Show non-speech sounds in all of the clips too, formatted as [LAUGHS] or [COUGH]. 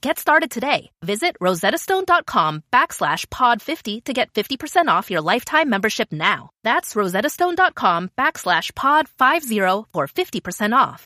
Get started today. Visit rosettastone.com backslash pod50 to get 50% off your lifetime membership now. That's rosettastone.com backslash pod50 for 50% off.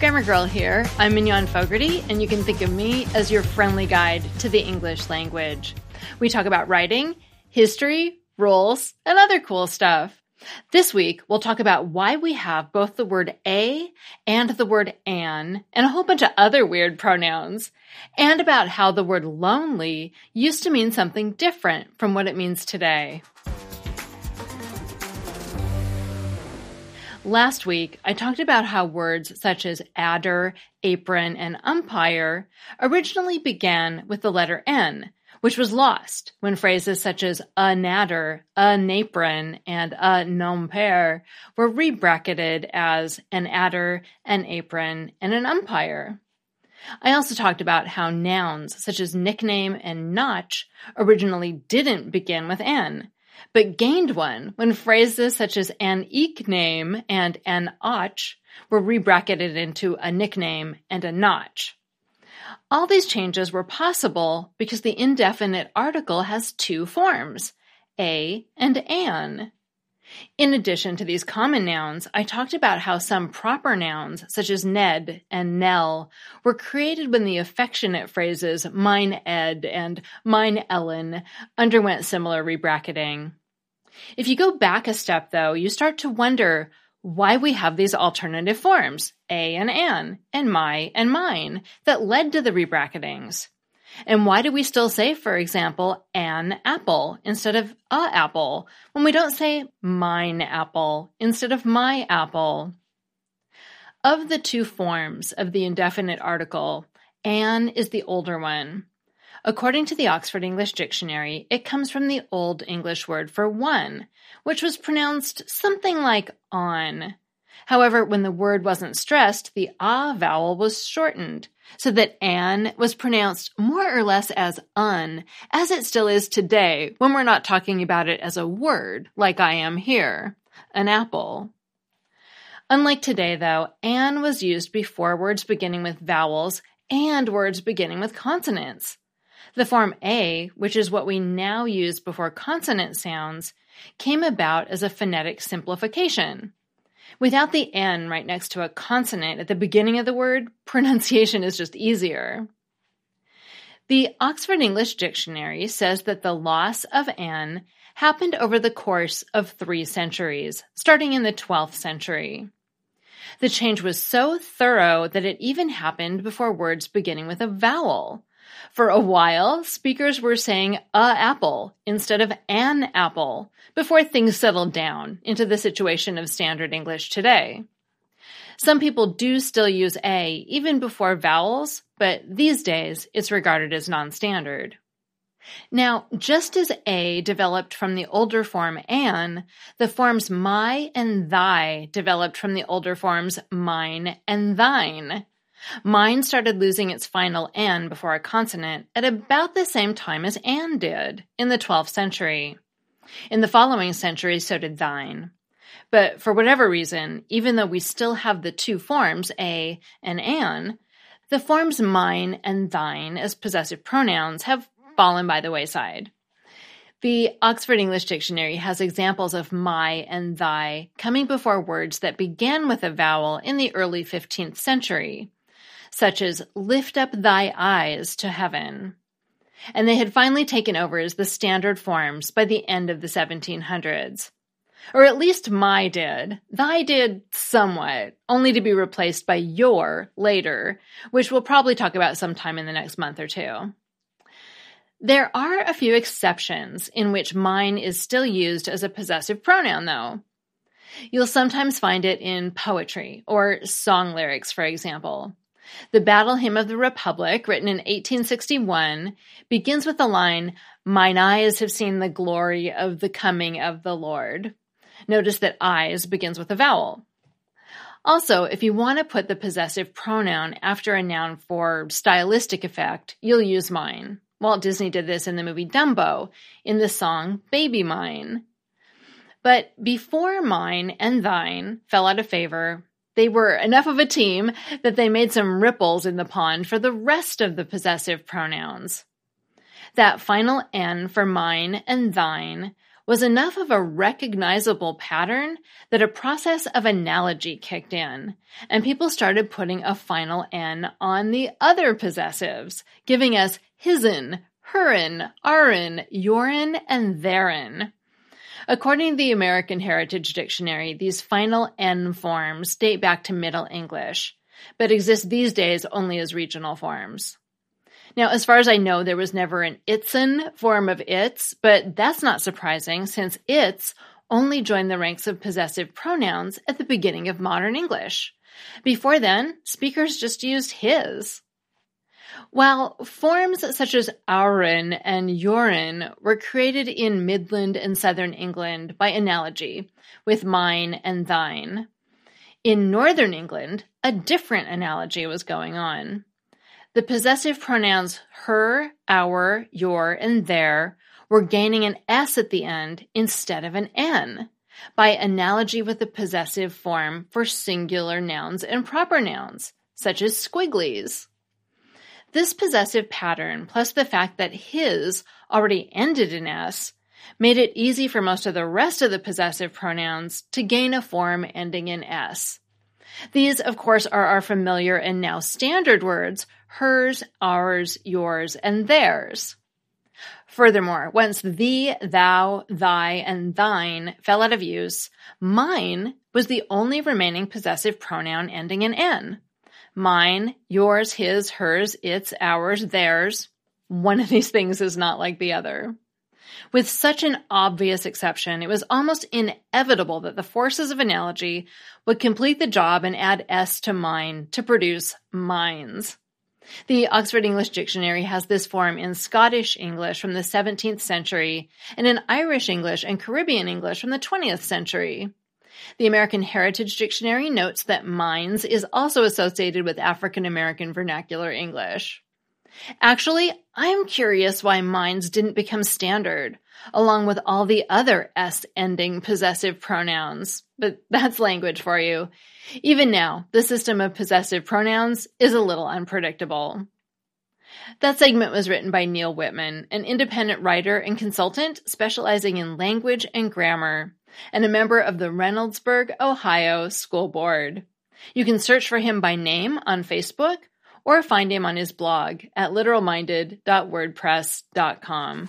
Grammar Girl here. I'm Mignon Fogarty, and you can think of me as your friendly guide to the English language. We talk about writing, history, rules, and other cool stuff. This week, we'll talk about why we have both the word a and the word an, and a whole bunch of other weird pronouns, and about how the word lonely used to mean something different from what it means today. Last week, I talked about how words such as adder, apron, and umpire originally began with the letter N, which was lost when phrases such as a natter, a napron, and a nompere were rebracketed as an adder, an apron, and an umpire. I also talked about how nouns such as nickname and notch originally didn't begin with N, but gained one when phrases such as an eke name and an och were rebracketed into a nickname and a notch. All these changes were possible because the indefinite article has two forms, a and an. In addition to these common nouns, I talked about how some proper nouns, such as Ned and Nell, were created when the affectionate phrases mine Ed and mine Ellen underwent similar rebracketing. If you go back a step, though, you start to wonder why we have these alternative forms, a and an, and my and mine, that led to the rebracketings. And why do we still say, for example, an apple instead of a apple when we don't say mine apple instead of my apple? Of the two forms of the indefinite article, an is the older one. According to the Oxford English Dictionary, it comes from the Old English word for one, which was pronounced something like on. However, when the word wasn't stressed, the ah vowel was shortened, so that an was pronounced more or less as un, as it still is today when we're not talking about it as a word, like I am here, an apple. Unlike today, though, an was used before words beginning with vowels and words beginning with consonants. The form a, which is what we now use before consonant sounds, came about as a phonetic simplification. Without the N right next to a consonant at the beginning of the word, [LAUGHS] pronunciation is just easier. The Oxford English Dictionary says that the loss of N happened over the course of three centuries, starting in the 12th century. The change was so thorough that it even happened before words beginning with a vowel, for a while, speakers were saying a apple instead of an apple before things settled down into the situation of standard English today. Some people do still use a even before vowels, but these days it's regarded as non-standard. Now, just as a developed from the older form an, the forms my and thy developed from the older forms mine and thine. Mine started losing its final N before a consonant at about the same time as An did, in the 12th century. In the following century, so did thine. But for whatever reason, even though we still have the two forms, a and an, the forms mine and thine as possessive pronouns have fallen by the wayside. The Oxford English Dictionary has examples of my and thy coming before words that began with a vowel in the early 15th century such as lift up thy eyes to heaven. and they had finally taken over as the standard forms by the end of the 1700s. Or at least my did. Thy did somewhat, only to be replaced by your later, which we'll probably talk about sometime in the next month or two. There are a few exceptions in which mine is still used as a possessive pronoun, though. You'll sometimes find it in poetry or song lyrics, for example. The Battle Hymn of the Republic, written in 1861, begins with the line, Mine eyes have seen the glory of the coming of the Lord. Notice that eyes begins with a vowel. Also, if you want to put the possessive pronoun after a noun for stylistic effect, you'll use mine. Walt Disney did this in the movie Dumbo in the song Baby Mine. But before mine and thine fell out of favor, they were enough of a team that they made some ripples in the pond for the rest of the possessive pronouns. That final N for mine and thine was enough of a recognizable pattern that a process of analogy kicked in, and people started putting a final N on the other possessives, giving us his'n, her'n, our'n, your'n, and their'n. According to the American Heritage Dictionary, these final N forms date back to Middle English, but exist these days only as regional forms. Now, as far as I know, there was never an itsen form of its, but that's not surprising since its only joined the ranks of possessive pronouns at the beginning of modern English. Before then, speakers just used his. While forms such as our'n and your'n were created in Midland and Southern England by analogy, with mine and thine, in Northern England, a different analogy was going on. The possessive pronouns her, our, your, and their were gaining an S at the end instead of an N by analogy with the possessive form for singular nouns and proper nouns, such as squigglies. This possessive pattern, plus the fact that his already ended in S, made it easy for most of the rest of the possessive pronouns to gain a form ending in S. These, of course, are our familiar and now standard words hers, ours, yours, and theirs. Furthermore, once thee, thou, thy, and thine fell out of use, mine was the only remaining possessive pronoun ending in N. Mine, yours, his, hers, its, ours, theirs. One of these things is not like the other. With such an obvious exception, it was almost inevitable that the forces of analogy would complete the job and add S to mine to produce mines. The Oxford English Dictionary has this form in Scottish English from the 17th century and in Irish English and Caribbean English from the 20th century. The American Heritage Dictionary notes that mines is also associated with African American vernacular English. Actually, I'm curious why mines didn't become standard, along with all the other S ending possessive pronouns. But that's language for you. Even now, the system of possessive pronouns is a little unpredictable. That segment was written by Neal Whitman, an independent writer and consultant specializing in language and grammar, and a member of the Reynoldsburg, Ohio School Board. You can search for him by name on Facebook or find him on his blog at literalminded.wordpress.com.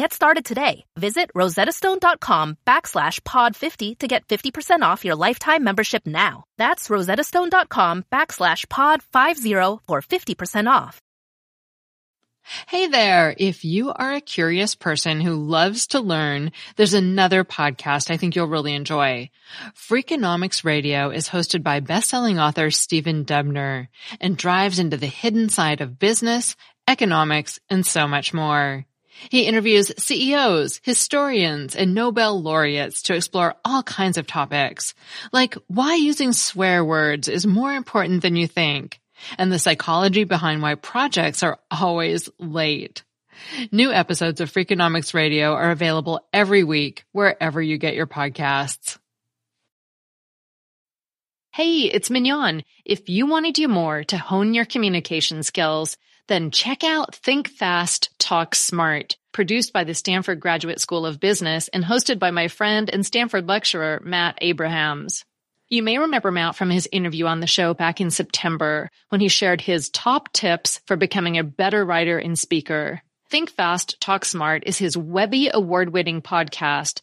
Get started today. Visit rosettastone.com backslash pod 50 to get 50% off your lifetime membership now. That's rosettastone.com backslash pod 50 for 50% off. Hey there. If you are a curious person who loves to learn, there's another podcast I think you'll really enjoy. Freakonomics Radio is hosted by best-selling author Stephen Dubner and drives into the hidden side of business, economics, and so much more. He interviews CEOs, historians, and Nobel laureates to explore all kinds of topics, like why using swear words is more important than you think, and the psychology behind why projects are always late. New episodes of Freakonomics Radio are available every week wherever you get your podcasts. Hey, it's Mignon. If you want to do more to hone your communication skills, then check out Think Fast, Talk Smart, produced by the Stanford Graduate School of Business and hosted by my friend and Stanford lecturer, Matt Abrahams. You may remember Matt from his interview on the show back in September when he shared his top tips for becoming a better writer and speaker. Think Fast, Talk Smart is his Webby award winning podcast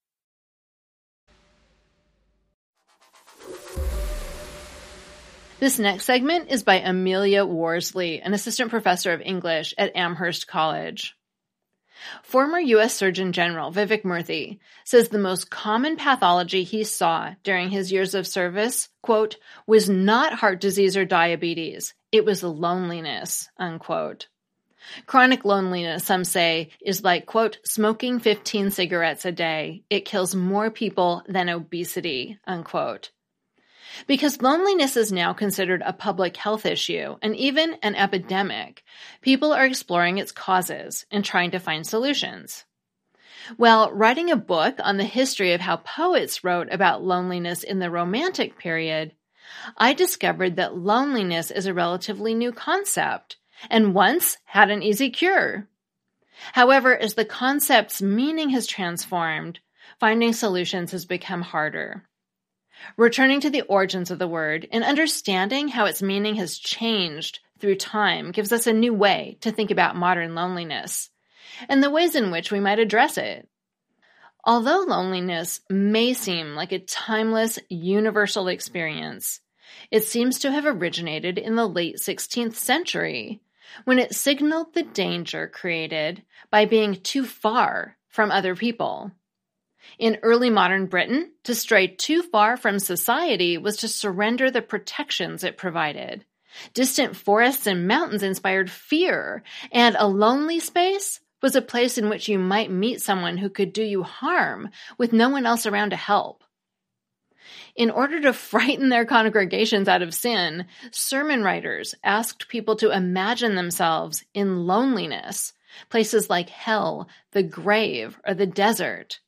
This next segment is by Amelia Worsley, an assistant professor of English at Amherst College. Former U.S. Surgeon General Vivek Murthy says the most common pathology he saw during his years of service, quote, was not heart disease or diabetes. It was loneliness, unquote. Chronic loneliness, some say, is like, quote, smoking 15 cigarettes a day. It kills more people than obesity, unquote. Because loneliness is now considered a public health issue and even an epidemic, people are exploring its causes and trying to find solutions. Well, writing a book on the history of how poets wrote about loneliness in the Romantic period, I discovered that loneliness is a relatively new concept and once had an easy cure. However, as the concept's meaning has transformed, finding solutions has become harder. Returning to the origins of the word and understanding how its meaning has changed through time gives us a new way to think about modern loneliness and the ways in which we might address it. Although loneliness may seem like a timeless, universal experience, it seems to have originated in the late 16th century when it signaled the danger created by being too far from other people. In early modern Britain, to stray too far from society was to surrender the protections it provided. Distant forests and mountains inspired fear, and a lonely space was a place in which you might meet someone who could do you harm with no one else around to help. In order to [LAUGHS] frighten their congregations out of sin, sermon writers asked people to imagine themselves in loneliness, places like hell, the grave, or the desert.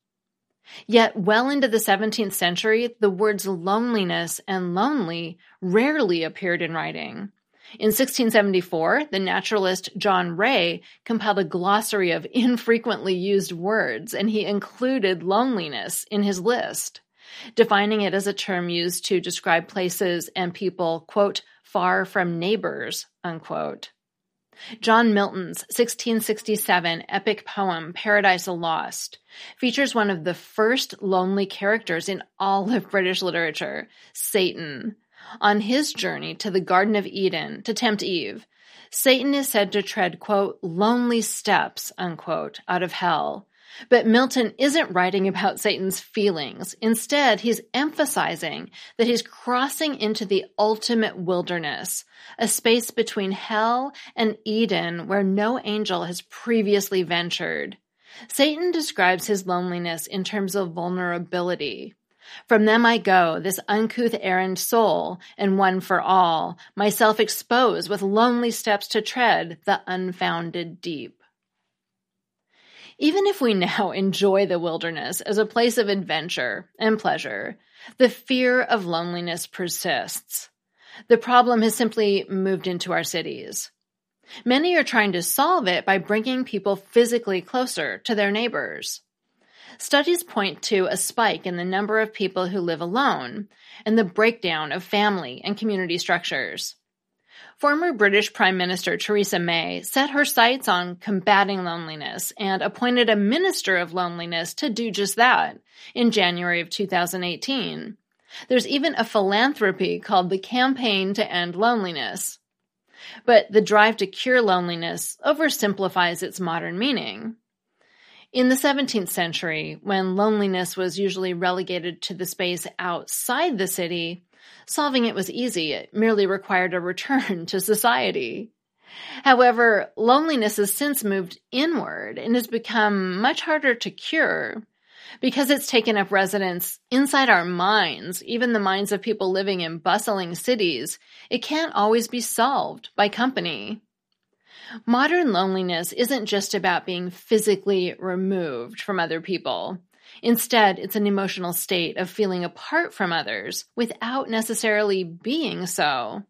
Yet, well into the 17th century, the words loneliness and lonely rarely appeared in writing. In 1674, the naturalist John Ray compiled a glossary of [LAUGHS] infrequently used words, and he included loneliness in his list, defining it as a term used to describe places and people, quote, far from neighbors, unquote. John Milton's 1667 epic poem, Paradise Lost, features one of the first lonely characters in all of British literature, Satan. On his journey to the Garden of Eden to tempt Eve, Satan is said to tread, quote, lonely steps, unquote, out of hell, but Milton isn't writing about Satan's feelings. Instead, he's emphasizing that he's crossing into the ultimate wilderness, a space between hell and Eden where no angel has previously ventured. Satan describes his loneliness in terms of vulnerability. From them I go, this uncouth errand sole, and one for all, myself exposed with lonely steps to tread the unfounded deep. Even if we now [LAUGHS] enjoy the wilderness as a place of adventure and pleasure, the fear of loneliness persists. The problem has simply moved into our cities. Many are trying to solve it by bringing people physically closer to their neighbors. Studies point to a spike in the number of people who live alone and the breakdown of family and community structures. Former British Prime Minister Theresa May set her sights on combating loneliness and appointed a Minister of Loneliness to do just that in January of 2018. There's even a philanthropy called the Campaign to End Loneliness. But the drive to cure loneliness oversimplifies its modern meaning. In the 17th century, when loneliness was usually relegated to the space outside the city, Solving it was easy, it merely required a return to society. However, loneliness has since moved inward and has become much harder to cure. Because it's taken up residence inside our minds, even the minds of people living in bustling cities, it can't always be solved by company. Modern loneliness isn't just about being physically removed from other people. Instead, it's an emotional state of feeling apart from others without necessarily being so.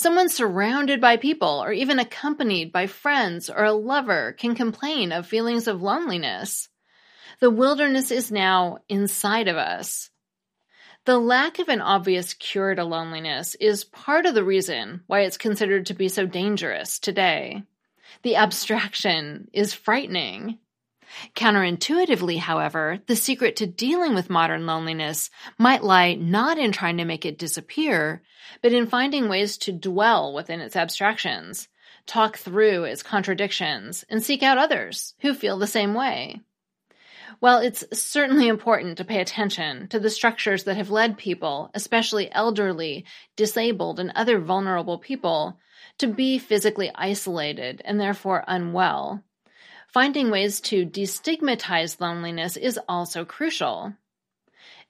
Someone surrounded by people or even accompanied by friends or a lover can complain of feelings of loneliness. The wilderness is now inside of us. The lack of an obvious cure to loneliness is part of the reason why it's considered to be so dangerous today. The abstraction is frightening. Counterintuitively, however, the secret to dealing with modern loneliness might lie not in trying to make it disappear, but in finding ways to dwell within its abstractions, talk through its contradictions, and seek out others who feel the same way. While it's certainly important to pay attention to the structures that have led people, especially elderly, disabled, and other vulnerable people, to be physically isolated and therefore unwell, finding ways to destigmatize loneliness is also crucial.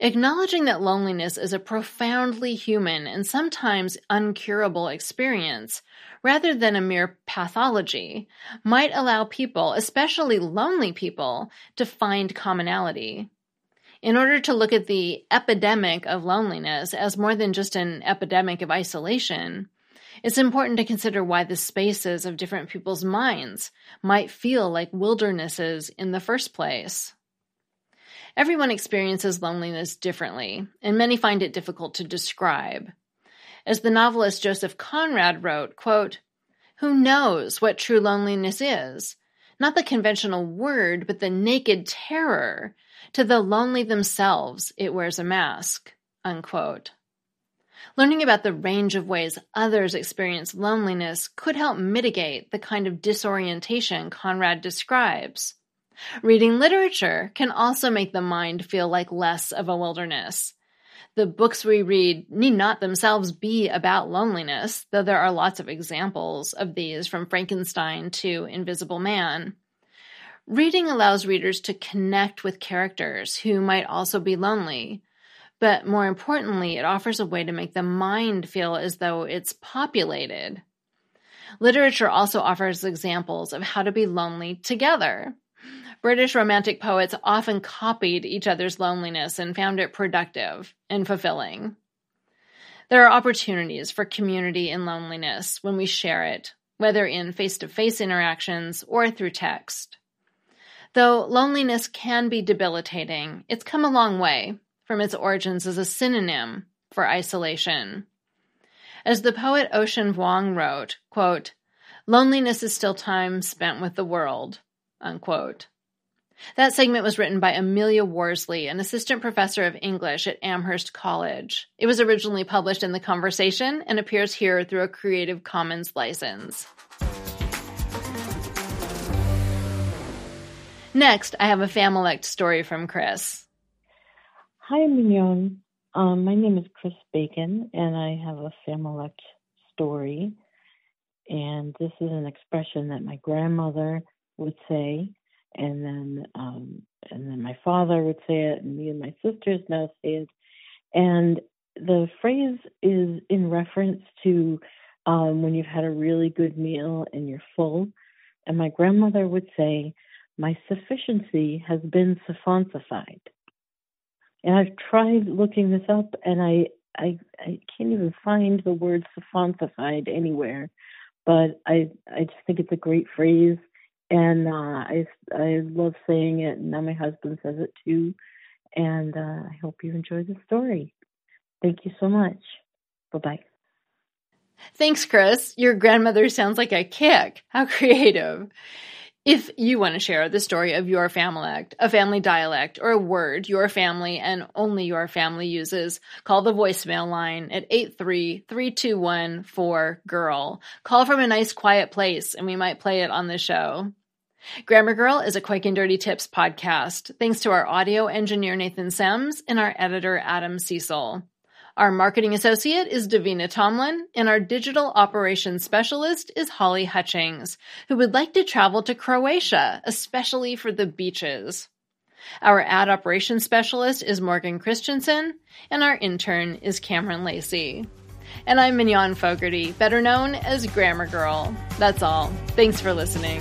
Acknowledging that loneliness is a profoundly human and sometimes uncurable experience, rather than a mere pathology, might allow people, especially lonely people, to find commonality. In order to look at the epidemic of loneliness as more than just an epidemic of isolation, it's important to consider why the spaces of different people's minds might feel like wildernesses in the first place. Everyone experiences loneliness differently, and many find it difficult to describe. As the novelist Joseph Conrad wrote, quote, Who knows what true loneliness is? Not the conventional word, but the naked terror. To the lonely themselves, it wears a mask. Unquote. Learning about the range of ways others experience loneliness could help mitigate the kind of disorientation Conrad describes. Reading literature can also make the mind feel like less of a wilderness. The books we read need not themselves be about loneliness, though there are lots of examples of these from Frankenstein to Invisible Man. Reading allows readers to connect with characters who might also be lonely, but more importantly, it offers a way to make the mind feel as though it's populated. Literature also offers examples of how to be lonely together. British romantic poets often copied each other's loneliness and found it productive and fulfilling. There are opportunities for community in loneliness when we share it, whether in face to face interactions or through text. Though loneliness can be debilitating, it's come a long way from its origins as a synonym for isolation. As the poet Ocean Vuong wrote, quote, Loneliness is still time spent with the world. Unquote. That segment was written by Amelia Worsley, an assistant professor of English at Amherst College. It was originally published in The Conversation and appears here through a Creative Commons license. Next, I have a Familect story from Chris. Hi, Mignon. Um, my name is Chris Bacon, and I have a Familect story. And this is an expression that my grandmother would say, and then um, and then my father would say it, and me and my sisters now say it. And the phrase is in reference to um, when you've had a really good meal and you're full. And my grandmother would say, "My sufficiency has been suffoncified." And I've tried looking this up, and I I, I can't even find the word sophonthified anywhere. But I I just think it's a great phrase, and uh, I I love saying it. And now my husband says it too, and uh, I hope you enjoy the story. Thank you so much. Bye bye. Thanks, Chris. Your grandmother sounds like a kick. How creative. If you want to share the story of your family, a family dialect, or a word your family and only your family uses, call the voicemail line at 83321-4GIRL. Call from a nice quiet place and we might play it on the show. Grammar Girl is a quick and dirty tips podcast, thanks to our audio engineer Nathan Semes and our editor Adam Cecil. Our marketing associate is Davina Tomlin, and our digital operations specialist is Holly Hutchings, who would like to travel to Croatia, especially for the beaches. Our ad operations specialist is Morgan Christianson, and our intern is Kamryn Lacy. And I'm Mignon Fogarty, better known as Grammar Girl. That's all. Thanks for listening.